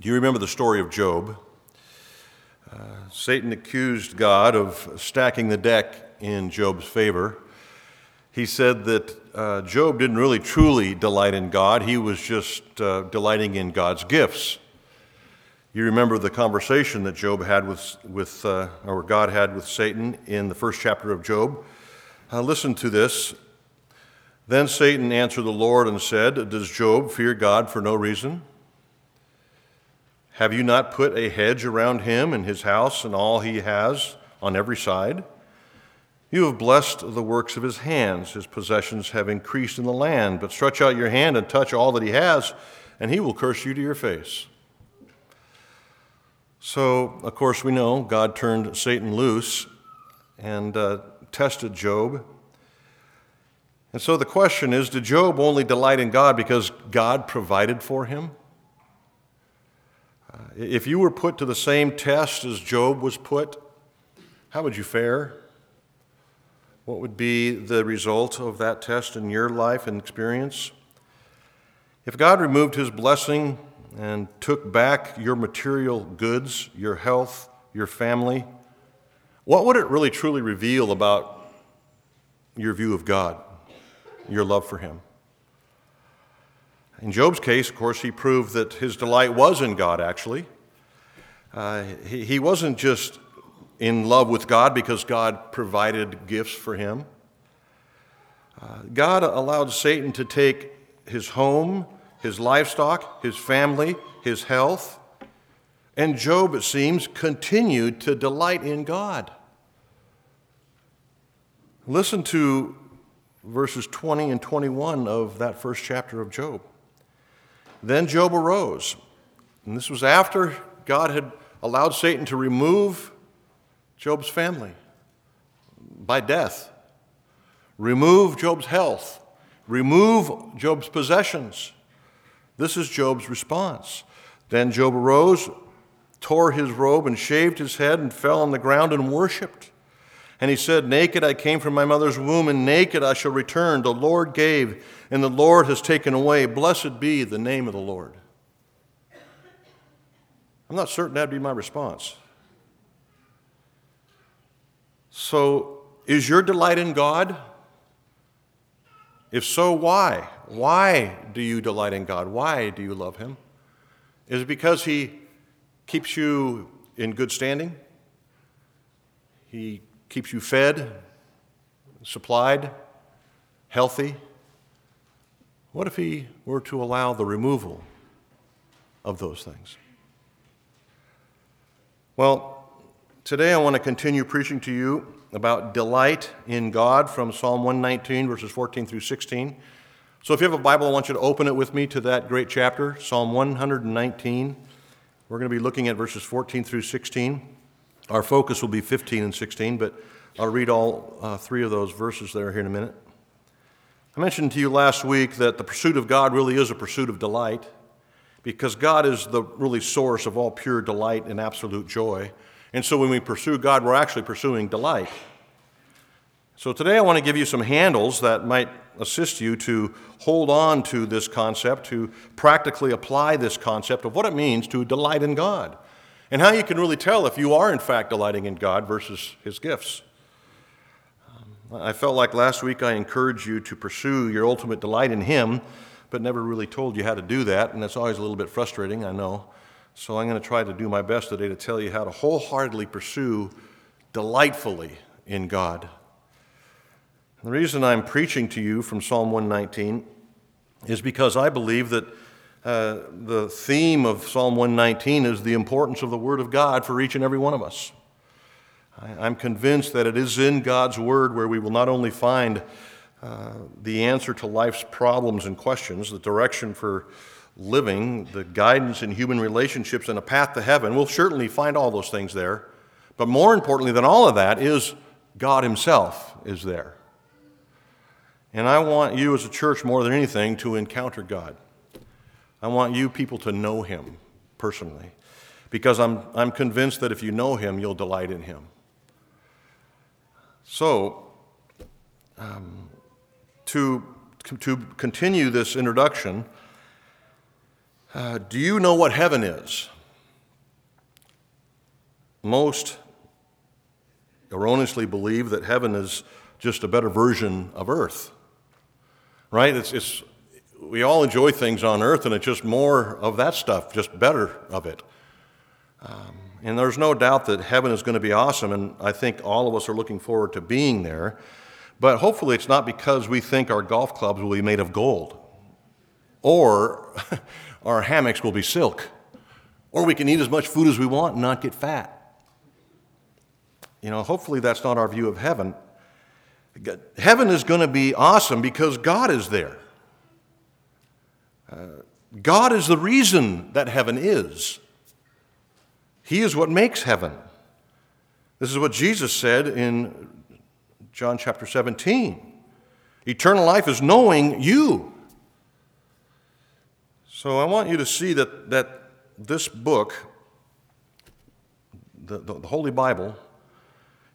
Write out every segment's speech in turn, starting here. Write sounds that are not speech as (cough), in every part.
Do you remember the story of Job? Uh, Satan accused God of stacking the deck in Job's favor. He said that uh, Job didn't really truly delight in God, he was just uh, delighting in God's gifts. You remember the conversation that Job had with, with uh, or God had with Satan in the first chapter of Job. Uh, listen to this. Then Satan answered the Lord and said, Does Job fear God for no reason? Have you not put a hedge around him and his house and all he has on every side? You have blessed the works of his hands. His possessions have increased in the land. But stretch out your hand and touch all that he has, and he will curse you to your face. So, of course, we know God turned Satan loose and uh, tested Job. And so the question is did Job only delight in God because God provided for him? Uh, if you were put to the same test as Job was put, how would you fare? What would be the result of that test in your life and experience? If God removed his blessing and took back your material goods, your health, your family, what would it really truly reveal about your view of God, your love for Him? In Job's case, of course, he proved that his delight was in God, actually. Uh, he, he wasn't just in love with God because God provided gifts for him. Uh, God allowed Satan to take his home, his livestock, his family, his health. And Job, it seems, continued to delight in God. Listen to verses 20 and 21 of that first chapter of Job. Then Job arose, and this was after God had allowed Satan to remove Job's family by death, remove Job's health, remove Job's possessions. This is Job's response. Then Job arose, tore his robe, and shaved his head, and fell on the ground and worshiped. And he said, Naked I came from my mother's womb, and naked I shall return. The Lord gave, and the Lord has taken away. Blessed be the name of the Lord. I'm not certain that'd be my response. So, is your delight in God? If so, why? Why do you delight in God? Why do you love Him? Is it because He keeps you in good standing? He keeps you fed, supplied, healthy? What if He were to allow the removal of those things? Well, today I want to continue preaching to you about delight in God from Psalm 119, verses 14 through 16. So if you have a Bible, I want you to open it with me to that great chapter, Psalm 119. We're going to be looking at verses 14 through 16. Our focus will be 15 and 16, but I'll read all uh, three of those verses there here in a minute. I mentioned to you last week that the pursuit of God really is a pursuit of delight because God is the really source of all pure delight and absolute joy. And so when we pursue God, we're actually pursuing delight. So today I want to give you some handles that might assist you to hold on to this concept, to practically apply this concept of what it means to delight in God, and how you can really tell if you are in fact delighting in God versus His gifts. I felt like last week I encouraged you to pursue your ultimate delight in Him, but never really told you how to do that, and that's always a little bit frustrating, I know. So I'm going to try to do my best today to tell you how to wholeheartedly pursue delightfully in God. The reason I'm preaching to you from Psalm 119 is because I believe that uh, the theme of Psalm 119 is the importance of the Word of God for each and every one of us. I, am convinced that it is in God's Word where we will not only find uh, the answer to life's problems and questions, the direction for living, the guidance in human relationships, and a path to heaven. We'll certainly find all those things there. But more importantly than all of that is God Himself is there. And I want you as a church more than anything to encounter God. I want you people to know Him personally because I'm, I'm convinced that if you know Him, you'll delight in Him. So, um, to, to continue this introduction, Uh, do you know what heaven is? Most erroneously believe that heaven is just a better version of earth. Right? It's, it's, we all enjoy things on earth, and it's just more of that stuff, just better of it. Um, and there's no doubt that heaven is going to be awesome, and I think all of us are looking forward to being there. But hopefully, it's not because we think our golf clubs will be made of gold or (laughs) our hammocks will be silk, or we can eat as much food as we want and not get fat. You know, hopefully that's not our view of heaven. Heaven is going to be awesome because God is there. God is the reason that heaven is. He is what makes heaven. This is what Jesus said in John chapter 17. Eternal life is knowing you, so I want you to see that, that this book, the, the, the Holy Bible,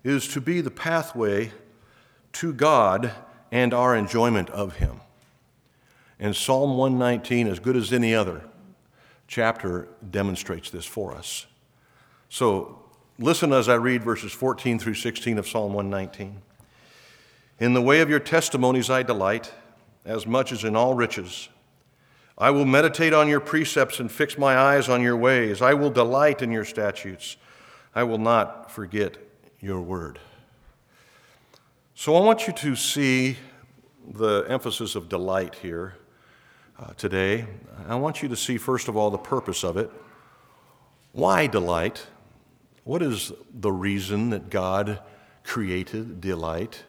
is to be the pathway to God and our enjoyment of Him. And Psalm 119, as good as any other chapter, demonstrates this for us. So listen as I read verses 14 through 16 of Psalm 119. In the way of your testimonies I delight, as much as in all riches. I will meditate on your precepts and fix my eyes on your ways. I will delight in your statutes. I will not forget your word. So I want you to see the emphasis of delight here uh, today. I want you to see, first of all, the purpose of it. Why delight? What is the reason that God created delight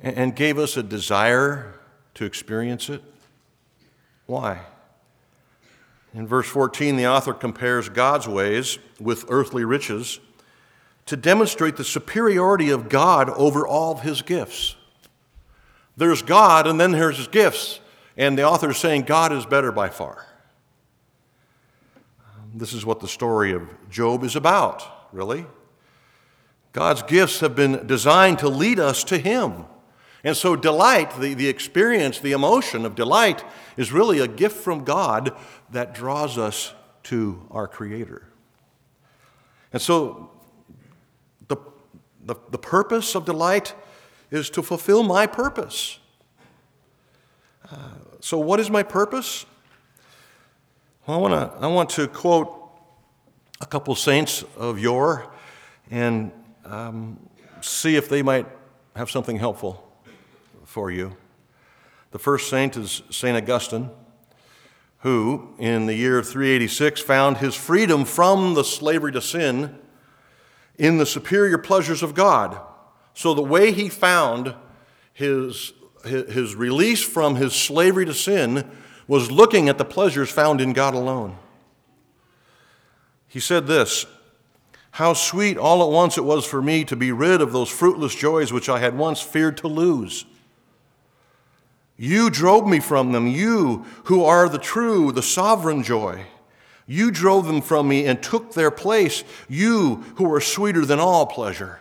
and gave us a desire to experience it? Why? In verse 14, the author compares God's ways with earthly riches to demonstrate the superiority of God over all of his gifts. There's God, and then there's his gifts, and the author is saying God is better by far. This is what the story of Job is about, really. God's gifts have been designed to lead us to him. And so, delight, the, the experience, the emotion of delight, is really a gift from God that draws us to our Creator. And so, the, the, the purpose of delight is to fulfill my purpose. Uh, so, what is my purpose? Well, I, wanna, I want to quote a couple saints of yore and um, see if they might have something helpful for you. The first saint is St. Augustine, who in the year 386 found his freedom from the slavery to sin in the superior pleasures of God. So the way he found his, his release from his slavery to sin was looking at the pleasures found in God alone. He said this How sweet all at once it was for me to be rid of those fruitless joys which I had once feared to lose. You drove me from them, you who are the true, the sovereign joy. You drove them from me and took their place, you who are sweeter than all pleasure.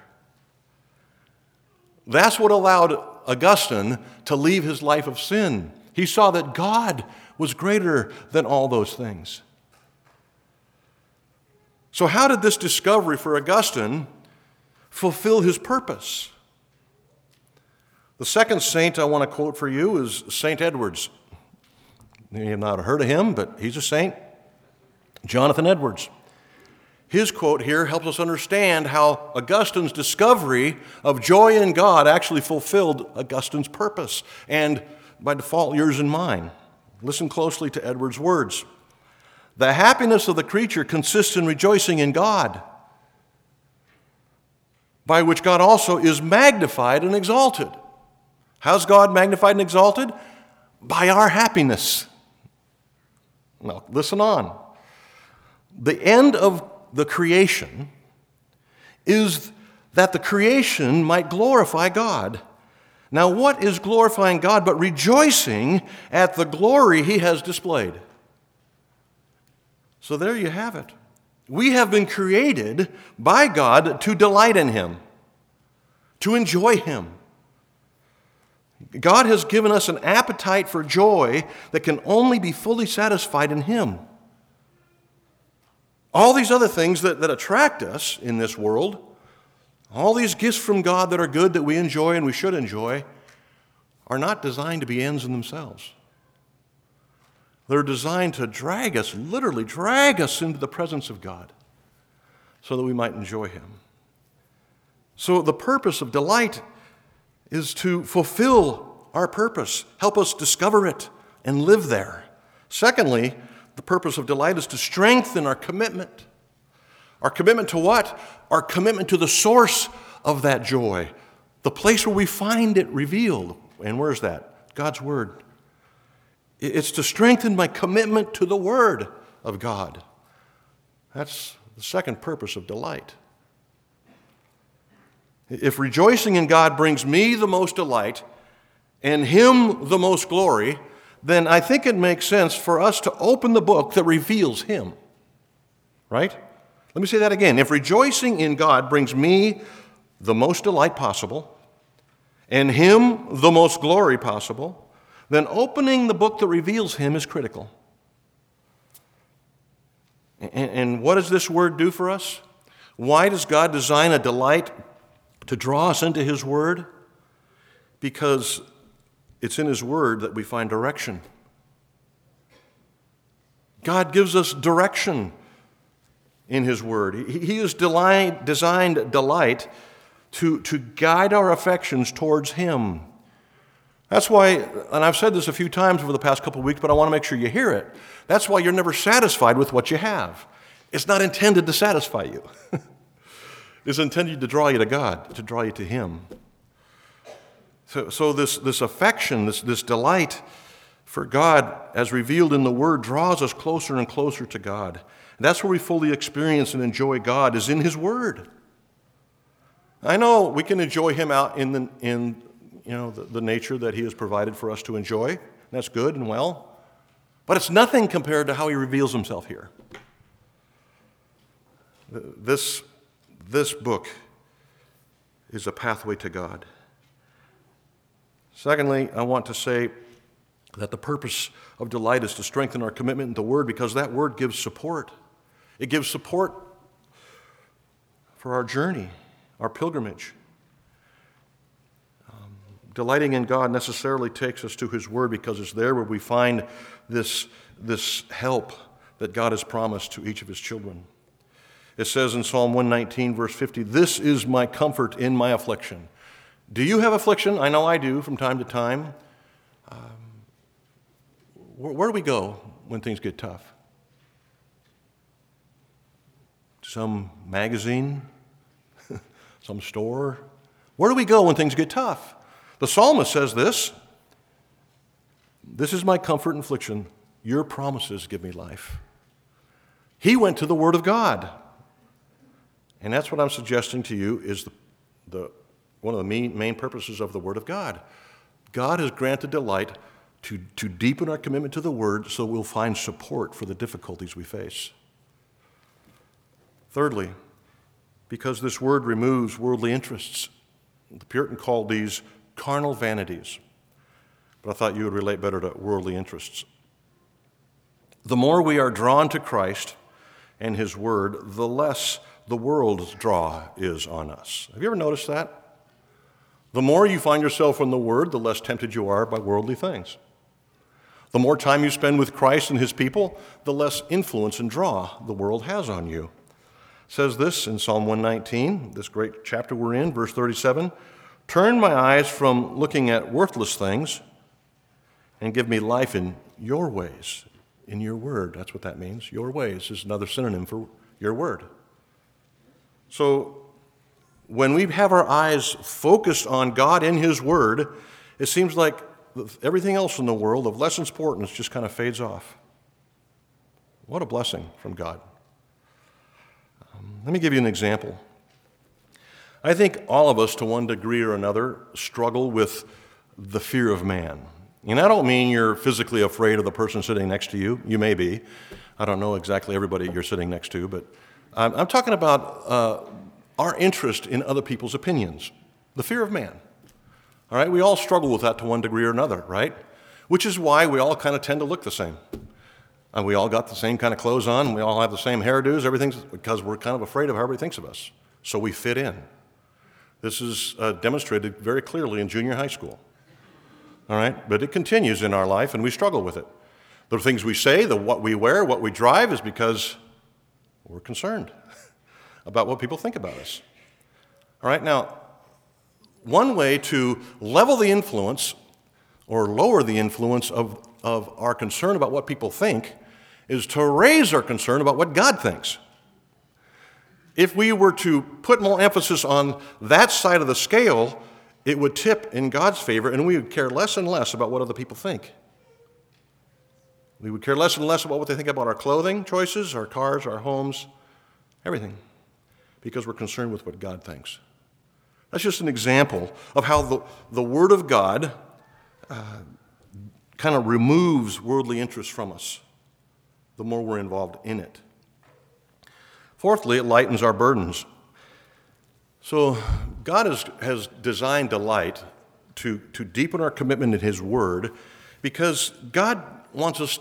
That's what allowed Augustine to leave his life of sin. He saw that God was greater than all those things. So, how did this discovery for Augustine fulfill his purpose? The second saint I want to quote for you is St. Edwards. You have not heard of him, but he's a saint. Jonathan Edwards. His quote here helps us understand how Augustine's discovery of joy in God actually fulfilled Augustine's purpose, and by default, yours and mine. Listen closely to Edwards' words. The happiness of the creature consists in rejoicing in God, by which God also is magnified and exalted. How's God magnified and exalted? By our happiness. Now, listen on. The end of the creation is that the creation might glorify God. Now, what is glorifying God but rejoicing at the glory He has displayed? So, there you have it. We have been created by God to delight in Him, to enjoy Him. God has given us an appetite for joy that can only be fully satisfied in Him. All these other things that, that attract us in this world, all these gifts from God that are good that we enjoy and we should enjoy, are not designed to be ends in themselves. They're designed to drag us, literally drag us into the presence of God so that we might enjoy Him. So, the purpose of delight is to fulfill our purpose, help us discover it and live there. Secondly, the purpose of delight is to strengthen our commitment. Our commitment to what? Our commitment to the source of that joy, the place where we find it revealed. And where's that? God's Word. It's to strengthen my commitment to the Word of God. That's the second purpose of delight. If rejoicing in God brings me the most delight and Him the most glory, then I think it makes sense for us to open the book that reveals Him. Right? Let me say that again. If rejoicing in God brings me the most delight possible and Him the most glory possible, then opening the book that reveals Him is critical. And, what does this word do for us? Why does God design a delight to draw us into His Word because it's in His Word that we find direction. God gives us direction in His Word. He has designed delight to, to guide our affections towards Him. That's why, and I've said this a few times over the past couple of weeks, but I want to make sure you hear it. That's why you're never satisfied with what you have. It's not intended to satisfy you. (laughs) it's intended to draw you to God, to draw you to Him. So, so this, this affection, this, this delight for God, as revealed in the Word, draws us closer and closer to God. And that's where we fully experience and enjoy God, is in His Word. I know we can enjoy Him out in, the, in you know, the, the nature that He has provided for us to enjoy. That's good and well. But it's nothing compared to how He reveals Himself here. This this book is a pathway to God. Secondly, I want to say that the purpose of delight is to strengthen our commitment in the Word because that Word gives support. It gives support for our journey, our pilgrimage. Um, delighting in God necessarily takes us to His Word because it's there where we find this, this help that God has promised to each of His children. It says in Psalm 119, verse 50, This is my comfort in my affliction. Do you have affliction? I know I do from time to time. Um, where, where do we go when things get tough? Some magazine? (laughs) Some store? Where do we go when things get tough? The psalmist says this This is my comfort and affliction. Your promises give me life. He went to the Word of God. And that's what I'm suggesting to you is the, the, one of the main, main purposes of the Word of God. God has granted delight to, to deepen our commitment to the Word so we'll find support for the difficulties we face. Thirdly, because this Word removes worldly interests. The Puritan called these carnal vanities, but I thought you would relate better to worldly interests. The more we are drawn to Christ and His Word, the less the world's draw is on us. Have you ever noticed that? The more you find yourself in the Word, the less tempted you are by worldly things. The more time you spend with Christ and His people, the less influence and draw the world has on you. It says this in Psalm 119, this great chapter we're in, verse 37 Turn my eyes from looking at worthless things and give me life in your ways, in your word. That's what that means. Your ways is another synonym for your word. So when we have our eyes focused on God and His Word, it seems like everything else in the world of less importance just kind of fades off. What a blessing from God. Um, let me give you an example. I think all of us, to one degree or another, struggle with the fear of man. And I don't mean you're physically afraid of the person sitting next to you. You may be. I don't know exactly everybody you're sitting next to, but I'm, I'm talking about uh, our interest in other people's opinions, the fear of man. All right, we all struggle with that to one degree or another, right? Which is why we all kind of tend to look the same. And we all got the same kind of clothes on, we all have the same hairdos, everything's because we're kind of afraid of how everybody thinks of us. So we fit in. This is uh, demonstrated very clearly in junior high school. All right, but it continues in our life and we struggle with it. The things we say, the what we wear, what we drive is because we're concerned about what people think about us. All right, now, one way to level the influence or lower the influence of, of our concern about what people think is to raise our concern about what God thinks. If we were to put more emphasis on that side of the scale, it would tip in God's favor, and we would care less and less about what other people think. We would care less and less about what they think about our clothing choices, our cars, our homes, everything, because we're concerned with what God thinks. That's just an example of how the, the Word of God uh, kind of removes worldly interest from us the more we're involved in it. Fourthly, it lightens our burdens. So, God has, has designed delight to, to deepen our commitment in His Word because God wants us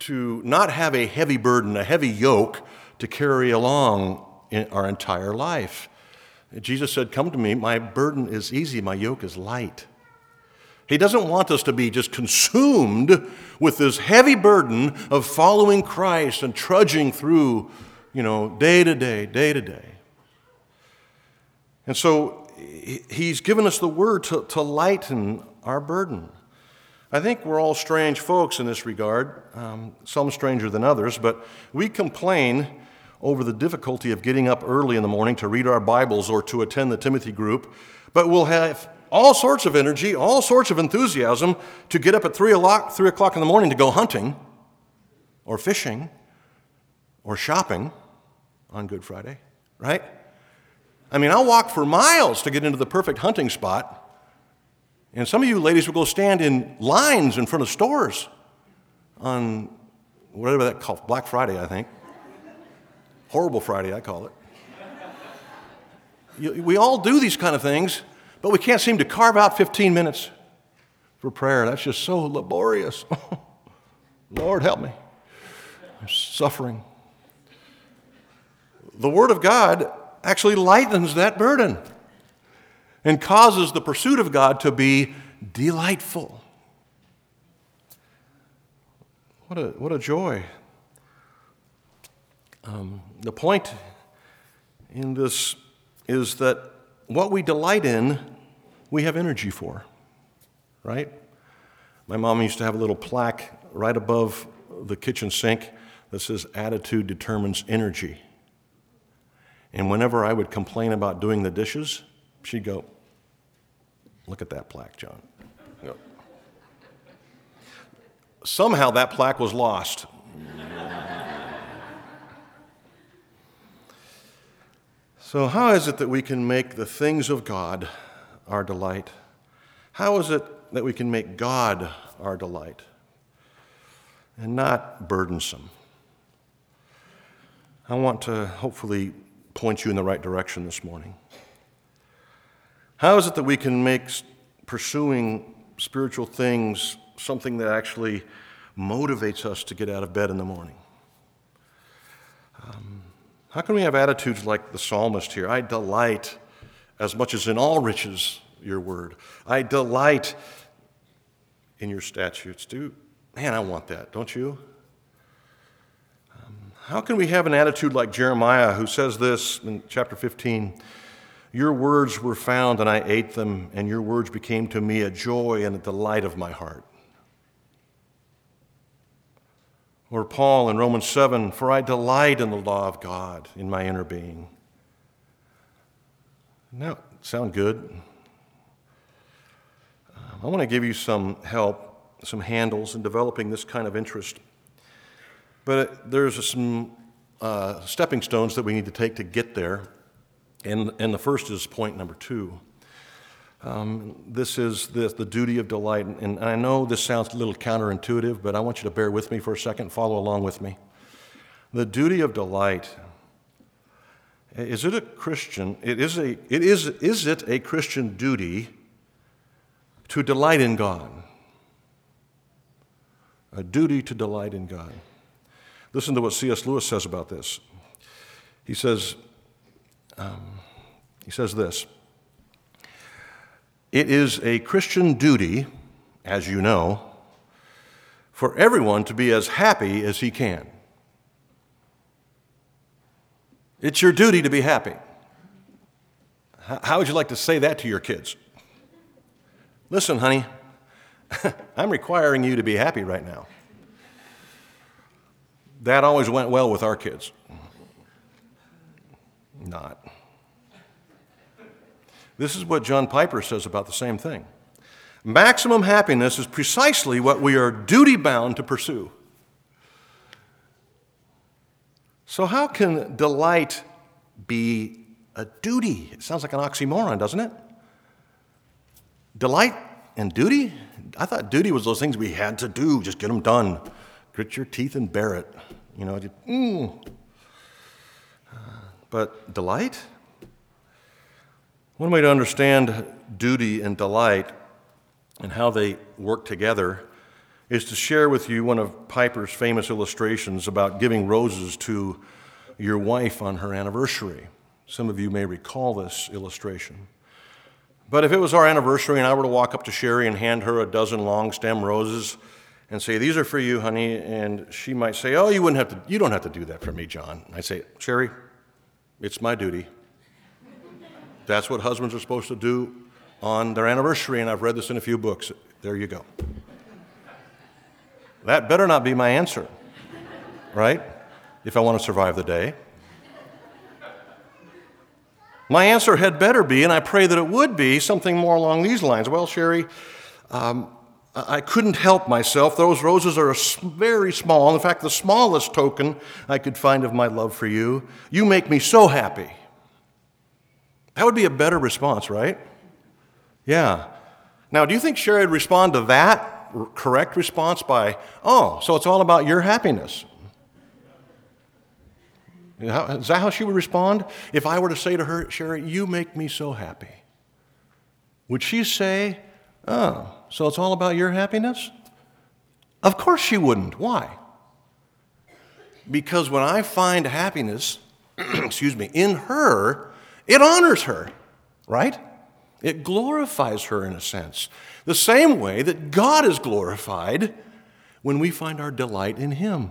to not have a heavy burden, a heavy yoke to carry along our entire life. Jesus said, Come to me, my burden is easy, my yoke is light. He doesn't want us to be just consumed with this heavy burden of following Christ and trudging through, you know, day to day, day to day. And so he's given us the word to, to lighten our burden. I think we're all strange folks in this regard, um, some stranger than others, but we complain over the difficulty of getting up early in the morning to read our Bibles or to attend the Timothy group, but we'll have all sorts of energy, all sorts of enthusiasm to get up at 3 o'clock, 3 o'clock in the morning to go hunting or fishing or shopping on Good Friday, right? I mean, I'll walk for miles to get into the perfect hunting spot. And some of you ladies will go stand in lines in front of stores on whatever that called, Black Friday, I think. Horrible Friday, I call it. We all do these kind of things, but we can't seem to carve out 15 minutes for prayer. That's just so laborious. (laughs) Lord, help me. I'm suffering. The Word of God actually lightens that burden and causes the pursuit of God to be delightful. What a, what a joy um, the point in this is that what we delight in, we have energy for, right? My mom used to have a little plaque right above the kitchen sink that says, Attitude determines energy. And whenever I would complain about doing the dishes, she'd go, Look at that plaque, John. Somehow that plaque was lost. So, how is it that we can make the things of God our delight? How is it that we can make God our delight and not burdensome? I want to hopefully point you in the right direction this morning. How is it that we can make pursuing spiritual things something that actually motivates us to get out of bed in the morning? Um, how can we have attitudes like the psalmist here? I delight as much as in all riches your word. I delight in your statutes. Do man, I want that, don't you? Um, how can we have an attitude like Jeremiah, who says this in chapter 15? Your words were found, and I ate them, and your words became to me a joy and a delight of my heart. Or Paul in Romans 7 For I delight in the law of God in my inner being. Now, sound good? I want to give you some help, some handles in developing this kind of interest. But there's some uh, stepping stones that we need to take to get there. And, and the first is point number two. Um, this is the, the duty of delight. And I know this sounds a little counterintuitive, but I want you to bear with me for a second, follow along with me. The duty of delight. Is it a Christian? It is, a, it is, is it a Christian duty to delight in God. A duty to delight in God. Listen to what C.S. Lewis says about this. He says, um, he says this It is a Christian duty, as you know, for everyone to be as happy as he can. It's your duty to be happy. How would you like to say that to your kids? Listen, honey, (laughs) I'm requiring you to be happy right now. That always went well with our kids. Not. This is what John Piper says about the same thing. Maximum happiness is precisely what we are duty bound to pursue. So, how can delight be a duty? It sounds like an oxymoron, doesn't it? Delight and duty? I thought duty was those things we had to do, just get them done. Grit your teeth and bear it. You know, just, mm. But delight? One way to understand duty and delight and how they work together is to share with you one of Piper's famous illustrations about giving roses to your wife on her anniversary. Some of you may recall this illustration. But if it was our anniversary and I were to walk up to Sherry and hand her a dozen long stem roses and say, These are for you, honey, and she might say, Oh, you wouldn't have to, you don't have to do that for me, John. I say, Sherry, it's my duty. That's what husbands are supposed to do on their anniversary, and I've read this in a few books. There you go. That better not be my answer, right? If I want to survive the day. My answer had better be, and I pray that it would be, something more along these lines. Well, Sherry, um, I couldn't help myself. Those roses are very small. In fact, the smallest token I could find of my love for you. You make me so happy. That would be a better response, right? Yeah. Now, do you think Sherry would respond to that correct response by, oh, so it's all about your happiness? Is that how she would respond? If I were to say to her, Sherry, you make me so happy, would she say, oh, so it's all about your happiness? Of course she wouldn't. Why? Because when I find happiness, (clears throat) excuse me, in her, it honors her, right? It glorifies her in a sense. The same way that God is glorified when we find our delight in Him.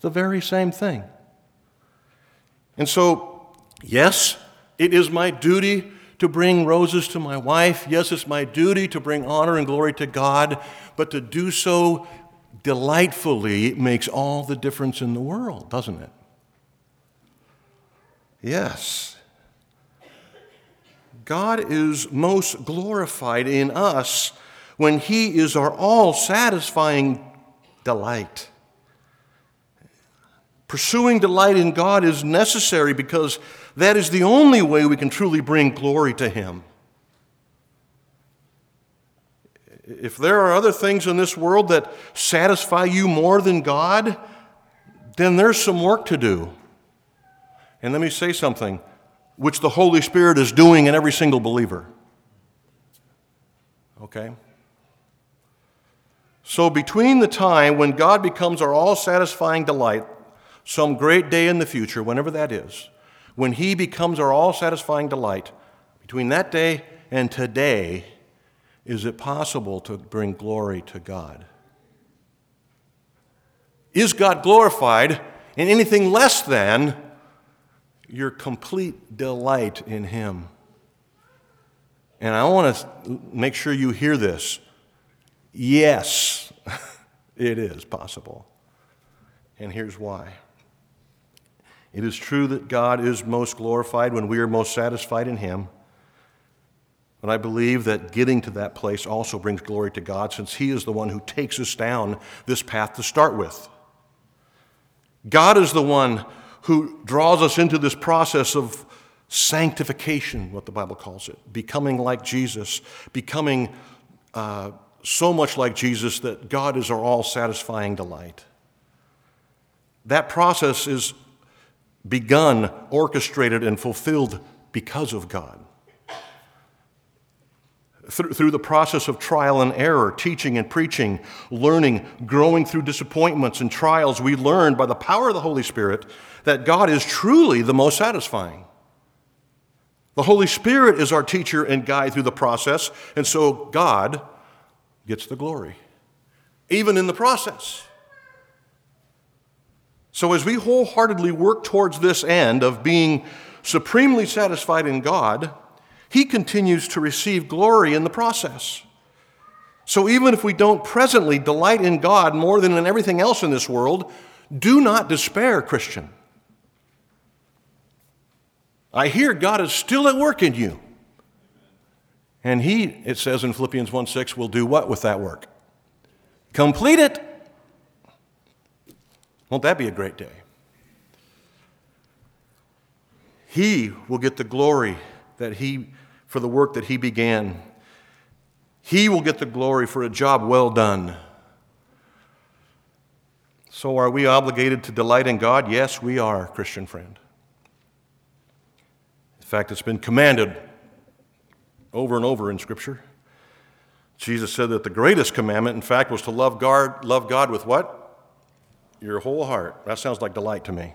The very same thing. And so, yes, it is my duty to bring roses to my wife. Yes, it's my duty to bring honor and glory to God, but to do so delightfully makes all the difference in the world, doesn't it? Yes. God is most glorified in us when He is our all satisfying delight. Pursuing delight in God is necessary because that is the only way we can truly bring glory to Him. If there are other things in this world that satisfy you more than God, then there's some work to do. And let me say something which the Holy Spirit is doing in every single believer. Okay? So, between the time when God becomes our all satisfying delight, some great day in the future, whenever that is, when He becomes our all satisfying delight, between that day and today, is it possible to bring glory to God? Is God glorified in anything less than your complete delight in Him. And I want to make sure you hear this. Yes, (laughs) it is possible. And here's why. It is true that God is most glorified when we are most satisfied in Him. But I believe that getting to that place also brings glory to God since He is the one who takes us down this path to start with. God is the one who draws us into this process of sanctification, what the Bible calls it, becoming like Jesus, becoming uh, so much like Jesus that God is our all satisfying delight. That process is begun, orchestrated, and fulfilled because of God. through the process of trial and error, teaching and preaching, learning, growing through disappointments and trials, we learn by the power of the Holy Spirit that God is truly the most satisfying. The Holy Spirit is our teacher and guide through the process, and so God gets the glory, even in the process. So, as we wholeheartedly work towards this end of being supremely satisfied in God, He continues to receive glory in the process. So, even if we don't presently delight in God more than in everything else in this world, do not despair, Christian. I hear God is still at work in you. And He, it says in Philippians 1 6, will do what with that work? Complete it. Won't that be a great day? He will get the glory that he for the work that he began. He will get the glory for a job well done. So are we obligated to delight in God? Yes, we are, Christian friend. In fact, it's been commanded over and over in Scripture. Jesus said that the greatest commandment, in fact, was to love God, love God with what? your whole heart. That sounds like delight to me.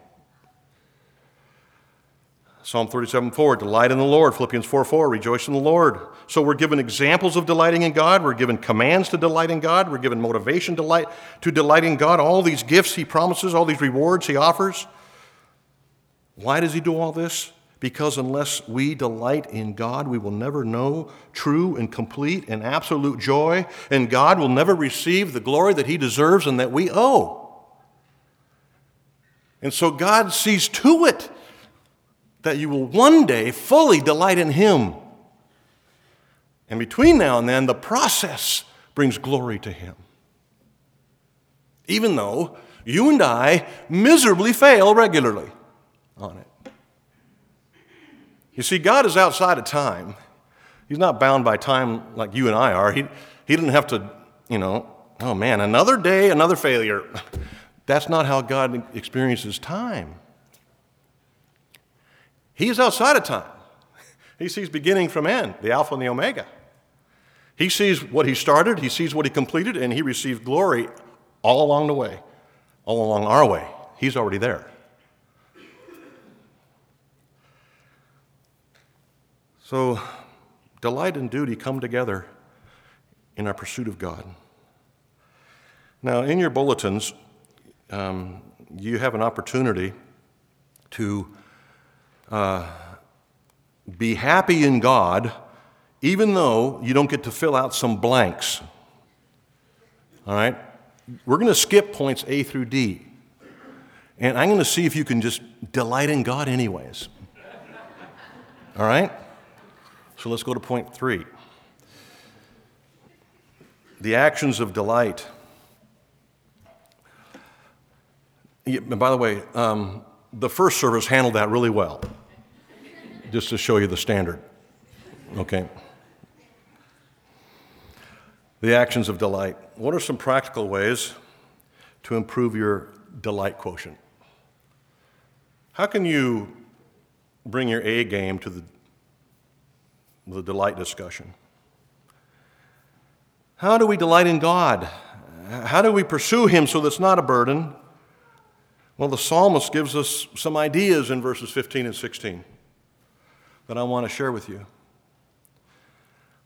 Psalm 37 4, delight in the Lord. Philippians 4 4, rejoice in the Lord. So we're given examples of delighting in God. We're given commands to delight in God. We're given motivation to delight, to delight in God. All these gifts He promises, all these rewards He offers. Why does He do all this? Because unless we delight in God, we will never know true and complete and absolute joy, and God will never receive the glory that He deserves and that we owe. And so God sees to it that you will one day fully delight in Him. And between now and then, the process brings glory to Him. Even though you and I miserably fail regularly on it. You see, God is outside of time. He's not bound by time like you and I are. He, he didn't have to, you know, oh man, another day, another failure. (laughs) That's not how God experiences time. He is outside of time. He sees beginning from end, the Alpha and the Omega. He sees what he started, he sees what he completed, and he receives glory all along the way, all along our way. He's already there. So, delight and duty come together in our pursuit of God. Now, in your bulletins, um, you have an opportunity to uh, be happy in God, even though you don't get to fill out some blanks. All right? We're going to skip points A through D. And I'm going to see if you can just delight in God, anyways. All right? So let's go to point three the actions of delight. Yeah, by the way, um, the first service handled that really well, just to show you the standard. Okay. The actions of delight. What are some practical ways to improve your delight quotient? How can you bring your A game to the, the delight discussion? How do we delight in God? How do we pursue Him so that's not a burden? Well, the psalmist gives us some ideas in verses 15 and 16 that I want to share with you.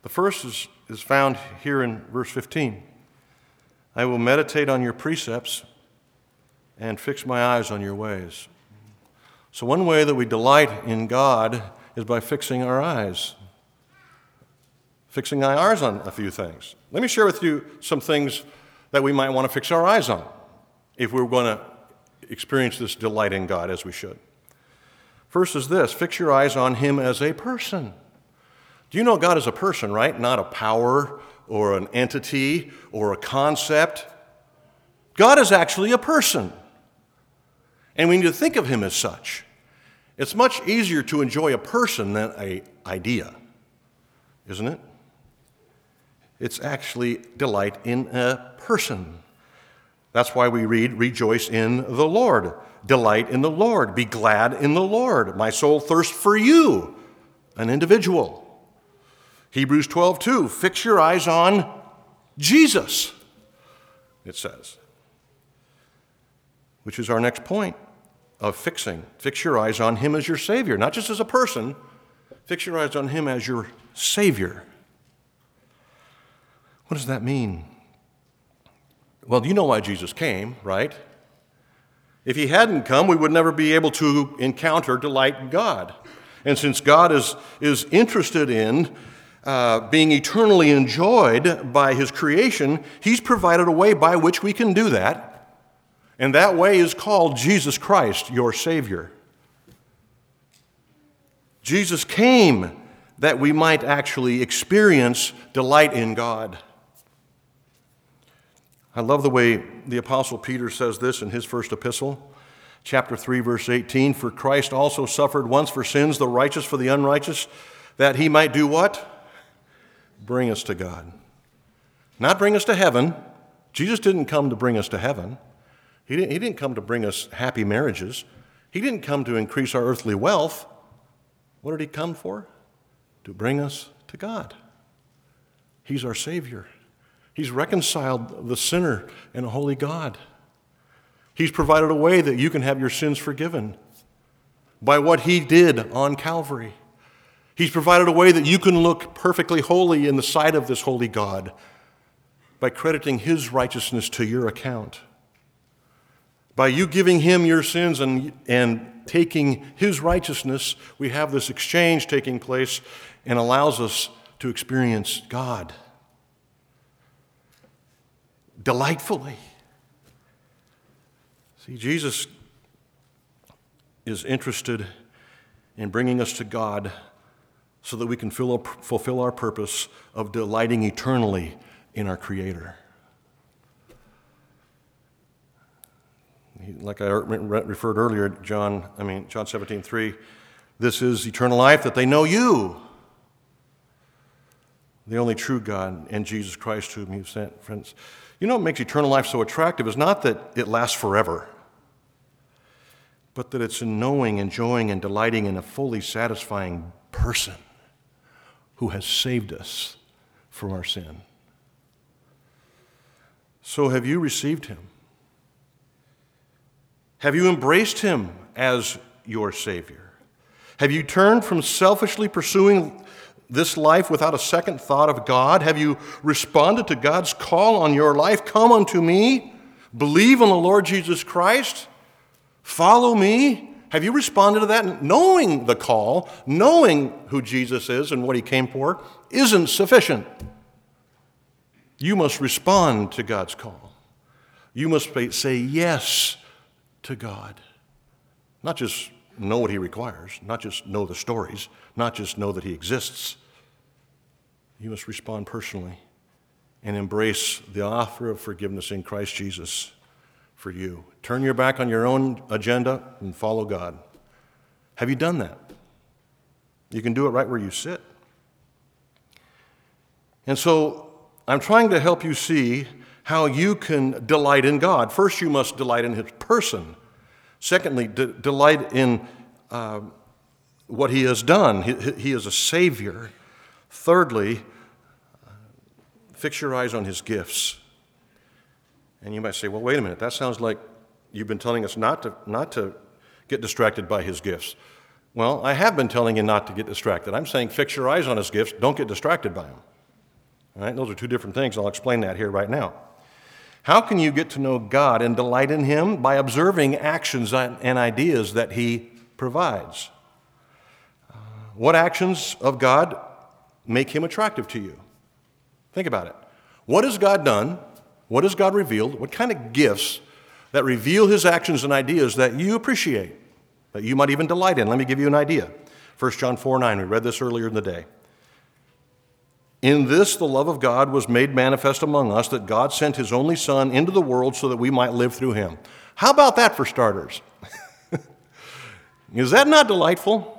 The first is, is found here in verse 15 I will meditate on your precepts and fix my eyes on your ways. So, one way that we delight in God is by fixing our eyes, fixing our eyes on a few things. Let me share with you some things that we might want to fix our eyes on if we're going to experience this delight in God as we should. First is this fix your eyes on Him as a person. Do you know God is a person, right? Not a power or an entity or a concept. God is actually a person. And we need to think of Him as such. It's much easier to enjoy a person than an idea, isn't it? It's actually delight in a person. That's why we read, Rejoice in the Lord, delight in the Lord, be glad in the Lord. My soul thirsts for you, an individual. Hebrews 12, 2, fix your eyes on Jesus, it says, which is our next point of fixing. Fix your eyes on Him as your Savior, not just as a person, fix your eyes on Him as your Savior. What does that mean? Well, you know why Jesus came, right? If he hadn't come, we would never be able to encounter delight in God. And since God is, is interested in uh, being eternally enjoyed by his creation, he's provided a way by which we can do that. And that way is called Jesus Christ, your Savior. Jesus came that we might actually experience delight in God. I love the way the Apostle Peter says this in his first epistle, chapter 3, verse 18 For Christ also suffered once for sins, the righteous for the unrighteous, that he might do what? Bring us to God. Not bring us to heaven. Jesus didn't come to bring us to heaven. He didn't, he didn't come to bring us happy marriages. He didn't come to increase our earthly wealth. What did he come for? To bring us to God. He's our Savior. He's reconciled the sinner and a holy God. He's provided a way that you can have your sins forgiven by what He did on Calvary. He's provided a way that you can look perfectly holy in the sight of this holy God by crediting His righteousness to your account. By you giving Him your sins and, and taking His righteousness, we have this exchange taking place and allows us to experience God delightfully. See, Jesus is interested in bringing us to God so that we can fulfill our purpose of delighting eternally in our Creator. Like I referred earlier, John, I mean, John 17, 3, this is eternal life that they know you, the only true God, and Jesus Christ, whom you've sent. Friends, you know what makes eternal life so attractive is not that it lasts forever, but that it's in knowing, enjoying, and delighting in a fully satisfying person who has saved us from our sin. So, have you received him? Have you embraced him as your Savior? Have you turned from selfishly pursuing this life without a second thought of God? Have you responded to God's call on your life? Come unto me, believe on the Lord Jesus Christ, follow me. Have you responded to that? Knowing the call, knowing who Jesus is and what he came for, isn't sufficient. You must respond to God's call. You must say yes to God. Not just know what he requires, not just know the stories, not just know that he exists. You must respond personally and embrace the offer of forgiveness in Christ Jesus for you. Turn your back on your own agenda and follow God. Have you done that? You can do it right where you sit. And so I'm trying to help you see how you can delight in God. First, you must delight in His person. Secondly, de- delight in uh, what He has done. He, he is a Savior. Thirdly, fix your eyes on His gifts. And you might say, well, wait a minute, that sounds like you've been telling us not to, not to get distracted by His gifts. Well, I have been telling you not to get distracted. I'm saying fix your eyes on His gifts, don't get distracted by them. All right, those are two different things. I'll explain that here right now. How can you get to know God and delight in Him? By observing actions and ideas that He provides. What actions of God make Him attractive to you? Think about it. What has God done? What has God revealed? What kind of gifts that reveal His actions and ideas that you appreciate, that you might even delight in? Let me give you an idea. 1 John 4 9, we read this earlier in the day. In this, the love of God was made manifest among us, that God sent his only Son into the world so that we might live through him. How about that for starters? (laughs) Is that not delightful?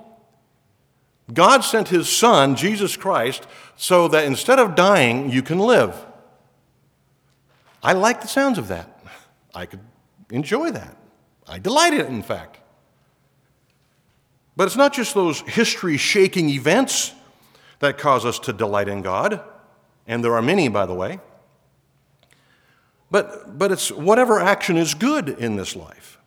God sent his Son, Jesus Christ, so that instead of dying, you can live. I like the sounds of that. I could enjoy that. I delight in it, in fact. But it's not just those history shaking events that cause us to delight in God, and there are many, by the way. But, but it's whatever action is good in this life,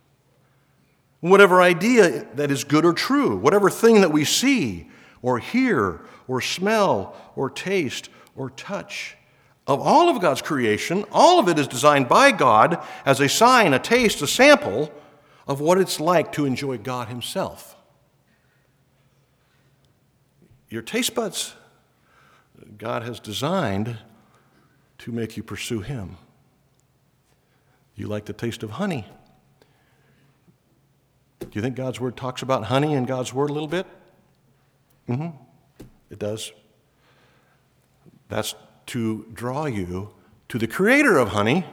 whatever idea that is good or true, whatever thing that we see or hear or smell or taste or touch. Of all of God's creation, all of it is designed by God as a sign, a taste, a sample of what it's like to enjoy God Himself. Your taste buds, God has designed to make you pursue Him. You like the taste of honey. Do you think God's Word talks about honey in God's Word a little bit? Mm hmm. It does. That's to draw you to the creator of honey,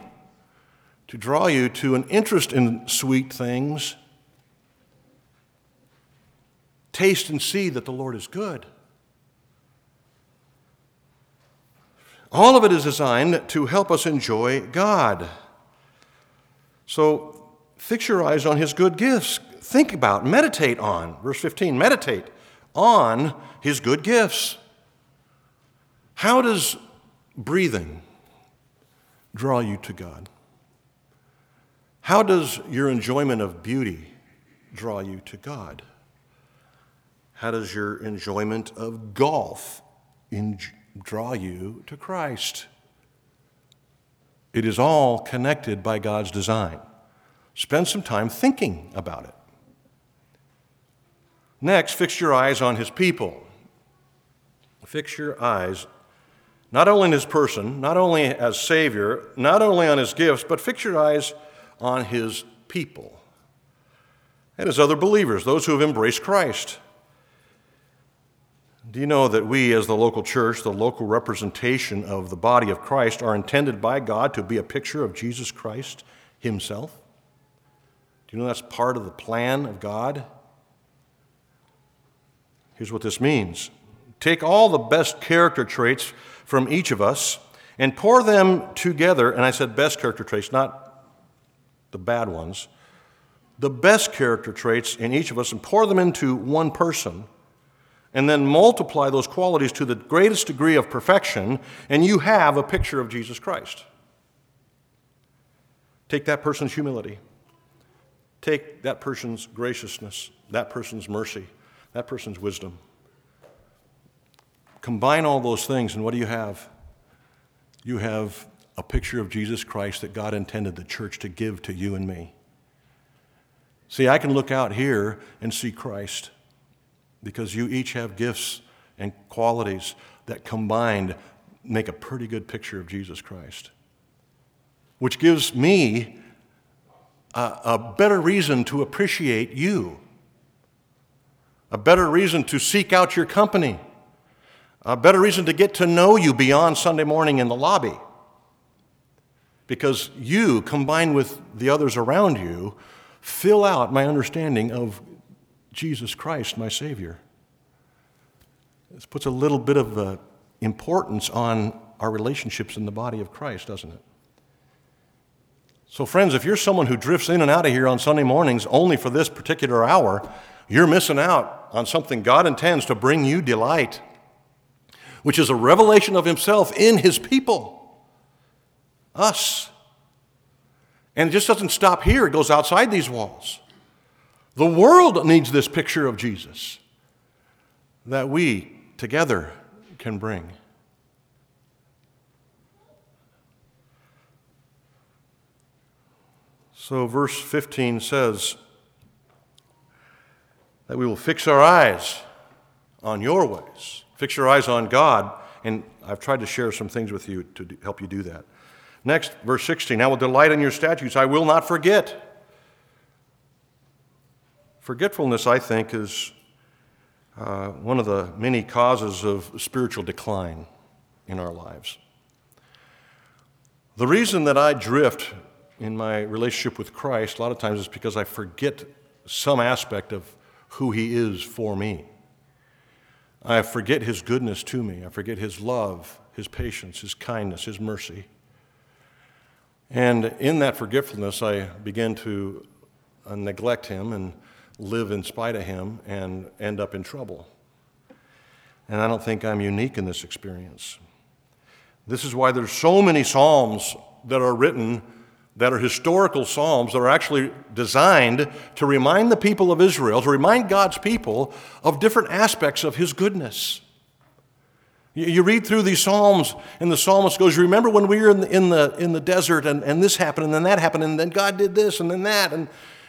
to draw you to an interest in sweet things. Taste and see that the Lord is good. All of it is designed to help us enjoy God. So fix your eyes on his good gifts. Think about, meditate on, verse 15, meditate on his good gifts. How does breathing draw you to God? How does your enjoyment of beauty draw you to God? How does your enjoyment of golf draw you to Christ? It is all connected by God's design. Spend some time thinking about it. Next, fix your eyes on his people. Fix your eyes not only in his person, not only as Savior, not only on his gifts, but fix your eyes on his people and his other believers, those who have embraced Christ. Do you know that we, as the local church, the local representation of the body of Christ, are intended by God to be a picture of Jesus Christ himself? Do you know that's part of the plan of God? Here's what this means take all the best character traits from each of us and pour them together. And I said best character traits, not the bad ones. The best character traits in each of us and pour them into one person. And then multiply those qualities to the greatest degree of perfection, and you have a picture of Jesus Christ. Take that person's humility, take that person's graciousness, that person's mercy, that person's wisdom. Combine all those things, and what do you have? You have a picture of Jesus Christ that God intended the church to give to you and me. See, I can look out here and see Christ because you each have gifts and qualities that combined make a pretty good picture of Jesus Christ, which gives me a, a better reason to appreciate you, a better reason to seek out your company a better reason to get to know you beyond Sunday morning in the lobby. Because you, combined with the others around you, fill out my understanding of Jesus Christ, my Savior. This puts a little bit of uh, importance on our relationships in the body of Christ, doesn't it? So, friends, if you're someone who drifts in and out of here on Sunday mornings only for this particular hour, you're missing out on something God intends to bring you delight which is a revelation of himself in his people, us. And it just doesn't stop here, it goes outside these walls. The world needs this picture of Jesus that we together can bring. So, verse 15 says that we will fix our eyes on your ways. Fix your eyes on God, and I've tried to share some things with you to help you do that. Next, verse 16 I will delight in your statutes, I will not forget. Forgetfulness, I think, is uh, one of the many causes of spiritual decline in our lives. The reason that I drift in my relationship with Christ a lot of times is because I forget some aspect of who He is for me. I forget his goodness to me. I forget his love, his patience, his kindness, his mercy. And in that forgetfulness, I begin to uh, neglect him and live in spite of him and end up in trouble. And I don't think I'm unique in this experience. This is why there's so many psalms that are written that are historical psalms that are actually designed to remind the people of Israel, to remind God's people of different aspects of his goodness. You read through these Psalms, and the psalmist goes, Remember when we were in the, in the, in the desert, and, and this happened, and then that happened, and then God did this, and then that. And,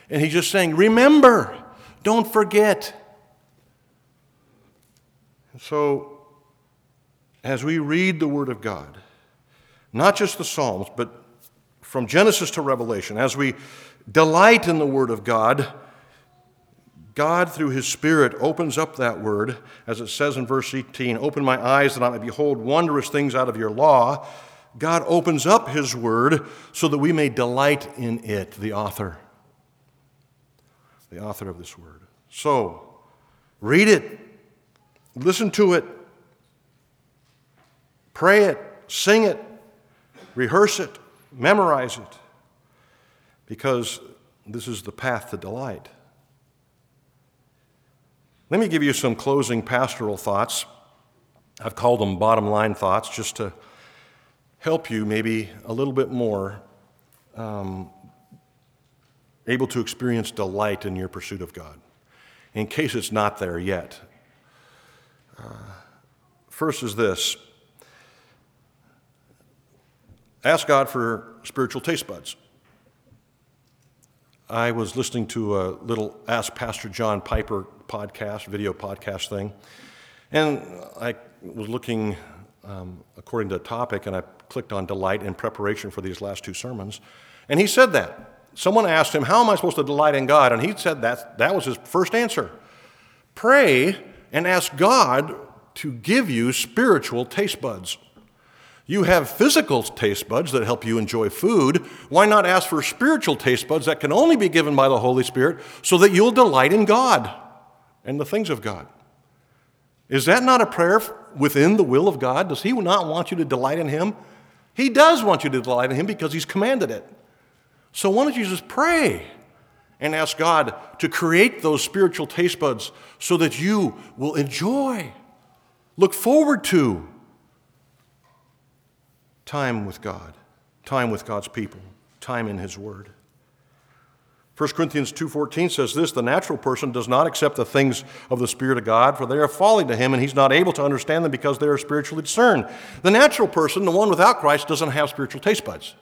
and he's just saying, Remember, don't forget. So, as we read the Word of God, not just the Psalms, but from Genesis to Revelation, as we delight in the Word of God, God, through His Spirit, opens up that Word, as it says in verse 18 Open my eyes that I may behold wondrous things out of your law. God opens up His Word so that we may delight in it, the author. The author of this Word. So, read it, listen to it, pray it, sing it, rehearse it, memorize it, because this is the path to delight. Let me give you some closing pastoral thoughts. I've called them bottom line thoughts just to help you maybe a little bit more um, able to experience delight in your pursuit of God, in case it's not there yet. Uh, first is this ask God for spiritual taste buds. I was listening to a little Ask Pastor John Piper podcast, video podcast thing. And I was looking um, according to the topic, and I clicked on delight in preparation for these last two sermons. And he said that. Someone asked him, How am I supposed to delight in God? And he said that that was his first answer. Pray and ask God to give you spiritual taste buds. You have physical taste buds that help you enjoy food. Why not ask for spiritual taste buds that can only be given by the Holy Spirit so that you'll delight in God? and the things of God. Is that not a prayer within the will of God? Does He not want you to delight in Him? He does want you to delight in Him because He's commanded it. So why don't you just pray and ask God to create those spiritual taste buds so that you will enjoy, look forward to time with God, time with God's people, time in His Word. 1 Corinthians 2:14 says this, the natural person does not accept the things of the spirit of God for they are folly to him and he's not able to understand them because they are spiritually discerned. The natural person, the one without Christ doesn't have spiritual taste buds.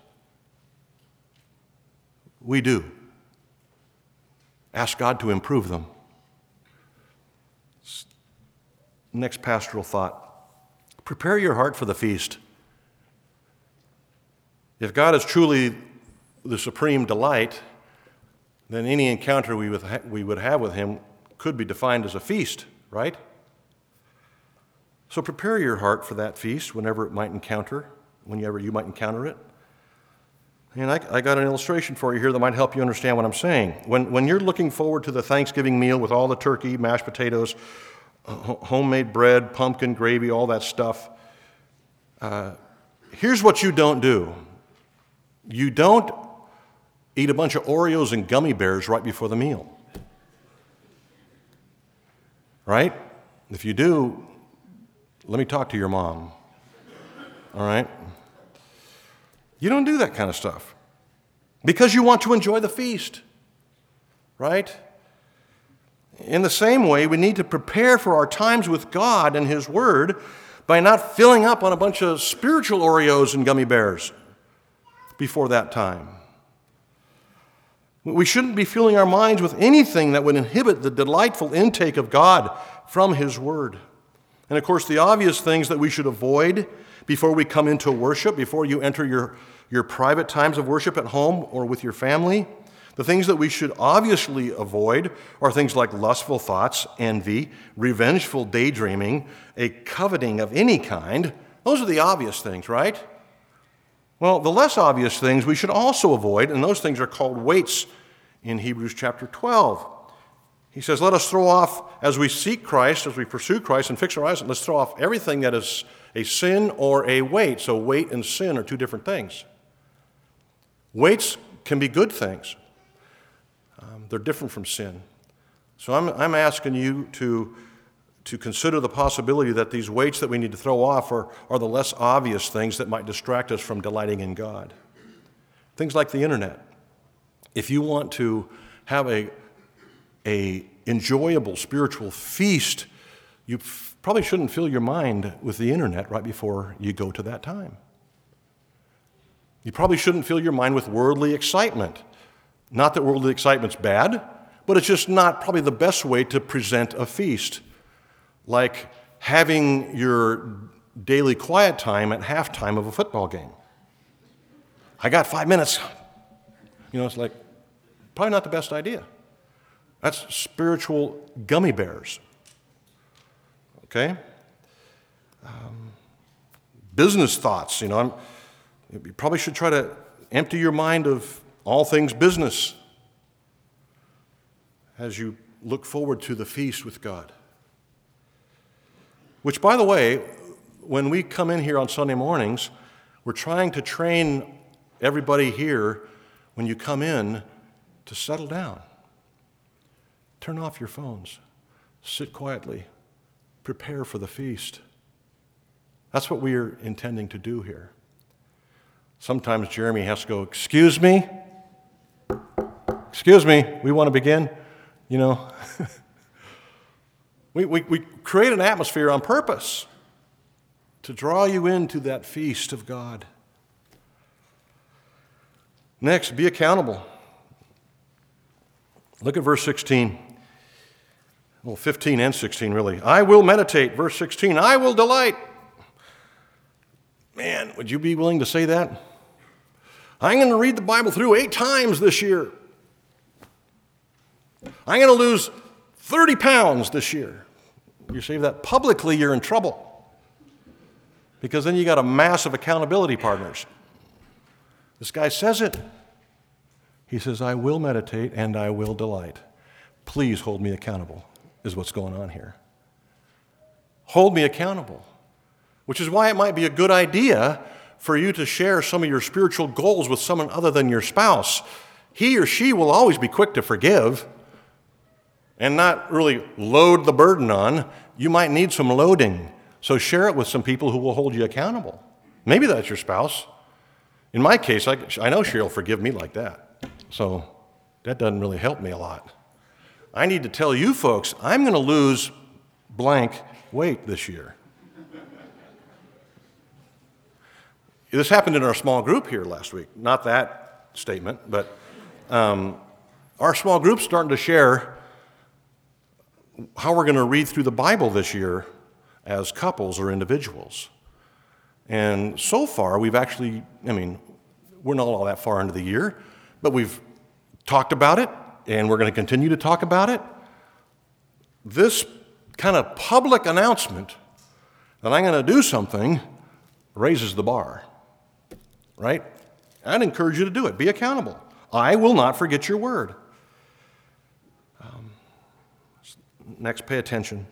We do. Ask God to improve them. Next pastoral thought. Prepare your heart for the feast. If God is truly the supreme delight, then any encounter we would, have with him could be defined as a feast, right? So prepare your heart for that feast whenever it might encounter, whenever you might encounter it. And I, I, got an illustration for you here that might help you understand what I'm saying. When, when you're looking forward to the Thanksgiving meal with all the turkey, mashed potatoes, homemade bread, pumpkin gravy, all that stuff, uh, here's what you don't do you don't eat a bunch of Oreos and gummy bears right before the meal. Right? If you do, let me talk to your mom. All right? You don't do that kind of stuff because you want to enjoy the feast. Right? In the same way, we need to prepare for our times with God and His Word by not filling up on a bunch of spiritual Oreos and gummy bears before that time. We shouldn't be filling our minds with anything that would inhibit the delightful intake of God from His Word. And of course, the obvious things that we should avoid before we come into worship, before you enter your, your private times of worship at home or with your family, the things that we should obviously avoid are things like lustful thoughts, envy, revengeful daydreaming, a coveting of any kind. Those are the obvious things, right? Well, the less obvious things we should also avoid, and those things are called weights in Hebrews chapter 12. He says, Let us throw off, as we seek Christ, as we pursue Christ and fix our eyes, let's throw off everything that is a sin or a weight. So, weight and sin are two different things. Weights can be good things, um, they're different from sin. So, I'm, I'm asking you to to consider the possibility that these weights that we need to throw off are, are the less obvious things that might distract us from delighting in God. Things like the internet. If you want to have a, a enjoyable spiritual feast, you f- probably shouldn't fill your mind with the internet right before you go to that time. You probably shouldn't fill your mind with worldly excitement. Not that worldly excitement's bad, but it's just not probably the best way to present a feast like having your daily quiet time at halftime of a football game. I got five minutes. You know, it's like probably not the best idea. That's spiritual gummy bears. Okay? Um, business thoughts, you know, I'm, you probably should try to empty your mind of all things business as you look forward to the feast with God. Which, by the way, when we come in here on Sunday mornings, we're trying to train everybody here when you come in to settle down. Turn off your phones, sit quietly, prepare for the feast. That's what we are intending to do here. Sometimes Jeremy has to go, Excuse me? Excuse me, we want to begin? You know? (laughs) We, we, we create an atmosphere on purpose to draw you into that feast of God. Next, be accountable. Look at verse 16. Well, 15 and 16, really. I will meditate. Verse 16, I will delight. Man, would you be willing to say that? I'm going to read the Bible through eight times this year. I'm going to lose 30 pounds this year. You say that publicly, you're in trouble. Because then you got a massive accountability partners. This guy says it. He says, I will meditate and I will delight. Please hold me accountable, is what's going on here. Hold me accountable, which is why it might be a good idea for you to share some of your spiritual goals with someone other than your spouse. He or she will always be quick to forgive and not really load the burden on, you might need some loading. So share it with some people who will hold you accountable. Maybe that's your spouse. In my case, I, I know she'll forgive me like that. So that doesn't really help me a lot. I need to tell you folks, I'm going to lose blank weight this year. this happened in our small group here last week. Not that statement, but um, our small group's starting to share how we're going to read through the Bible this year as couples or individuals. And so far, we've actually, I mean, we're not all that far into the year, but we've talked about it and we're going to continue to talk about it. This kind of public announcement that I'm going to do something raises the bar, right? I'd encourage you to do it. Be accountable. I will not forget your word. Next, pay attention.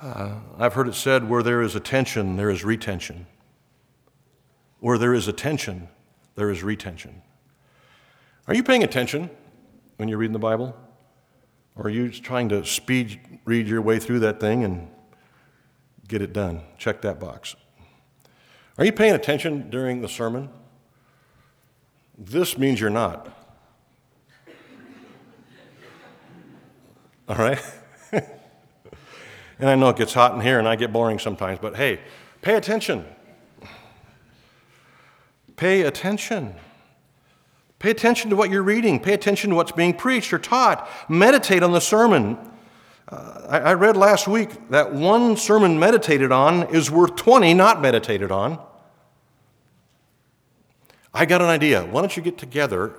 Uh, I've heard it said where there is attention, there is retention. Where there is attention, there is retention. Are you paying attention when you're reading the Bible? Or are you trying to speed read your way through that thing and get it done? Check that box. Are you paying attention during the sermon? This means you're not. All right? and I know it gets hot in here and I get boring sometimes, but hey, pay attention. Pay attention. Pay attention to what you're reading. Pay attention to what's being preached or taught. Meditate on the sermon. Uh, I, I read last week that one sermon meditated on is worth 20 not meditated on. I got an idea. Why don't you get together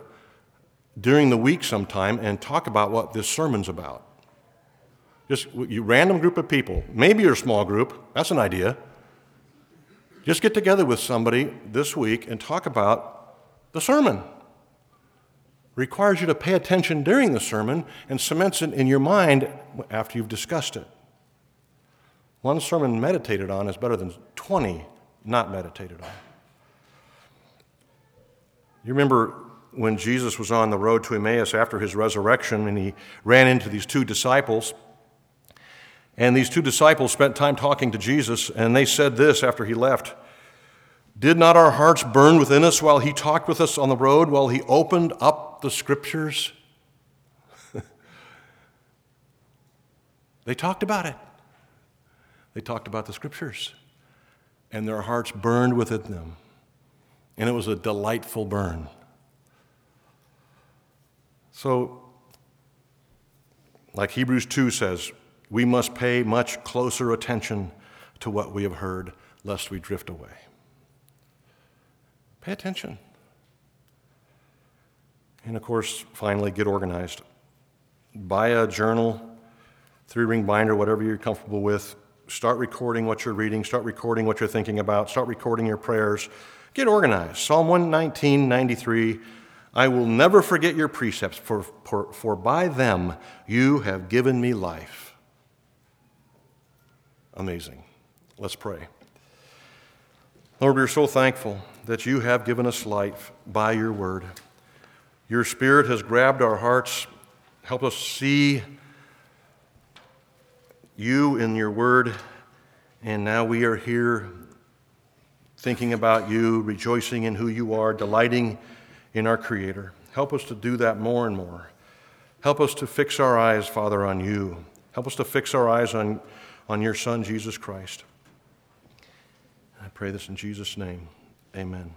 during the week sometime and talk about what this sermon's about? Just you random group of people, maybe your small group, that's an idea. Just get together with somebody this week and talk about the sermon. Requires you to pay attention during the sermon and cements it in your mind after you've discussed it. One sermon meditated on is better than 20 not meditated on. You remember when Jesus was on the road to Emmaus after his resurrection and he ran into these two disciples And these two disciples spent time talking to Jesus, and they said this after he left Did not our hearts burn within us while he talked with us on the road, while he opened up the scriptures? (laughs) they talked about it. They talked about the scriptures, and their hearts burned within them. And it was a delightful burn. So, like Hebrews 2 says, we must pay much closer attention to what we have heard, lest we drift away. Pay attention. And of course, finally, get organized. Buy a journal, three ring binder, whatever you're comfortable with. Start recording what you're reading, start recording what you're thinking about, start recording your prayers. Get organized. Psalm 119, 93. I will never forget your precepts, for, for, for by them you have given me life. Amazing. Let's pray. Lord, we're so thankful that you have given us life by your word. Your spirit has grabbed our hearts, helped us see you in your word, and now we are here thinking about you, rejoicing in who you are, delighting in our Creator. Help us to do that more and more. Help us to fix our eyes, Father, on you. Help us to fix our eyes on, on your Son, Jesus Christ. I pray this in Jesus' name. Amen.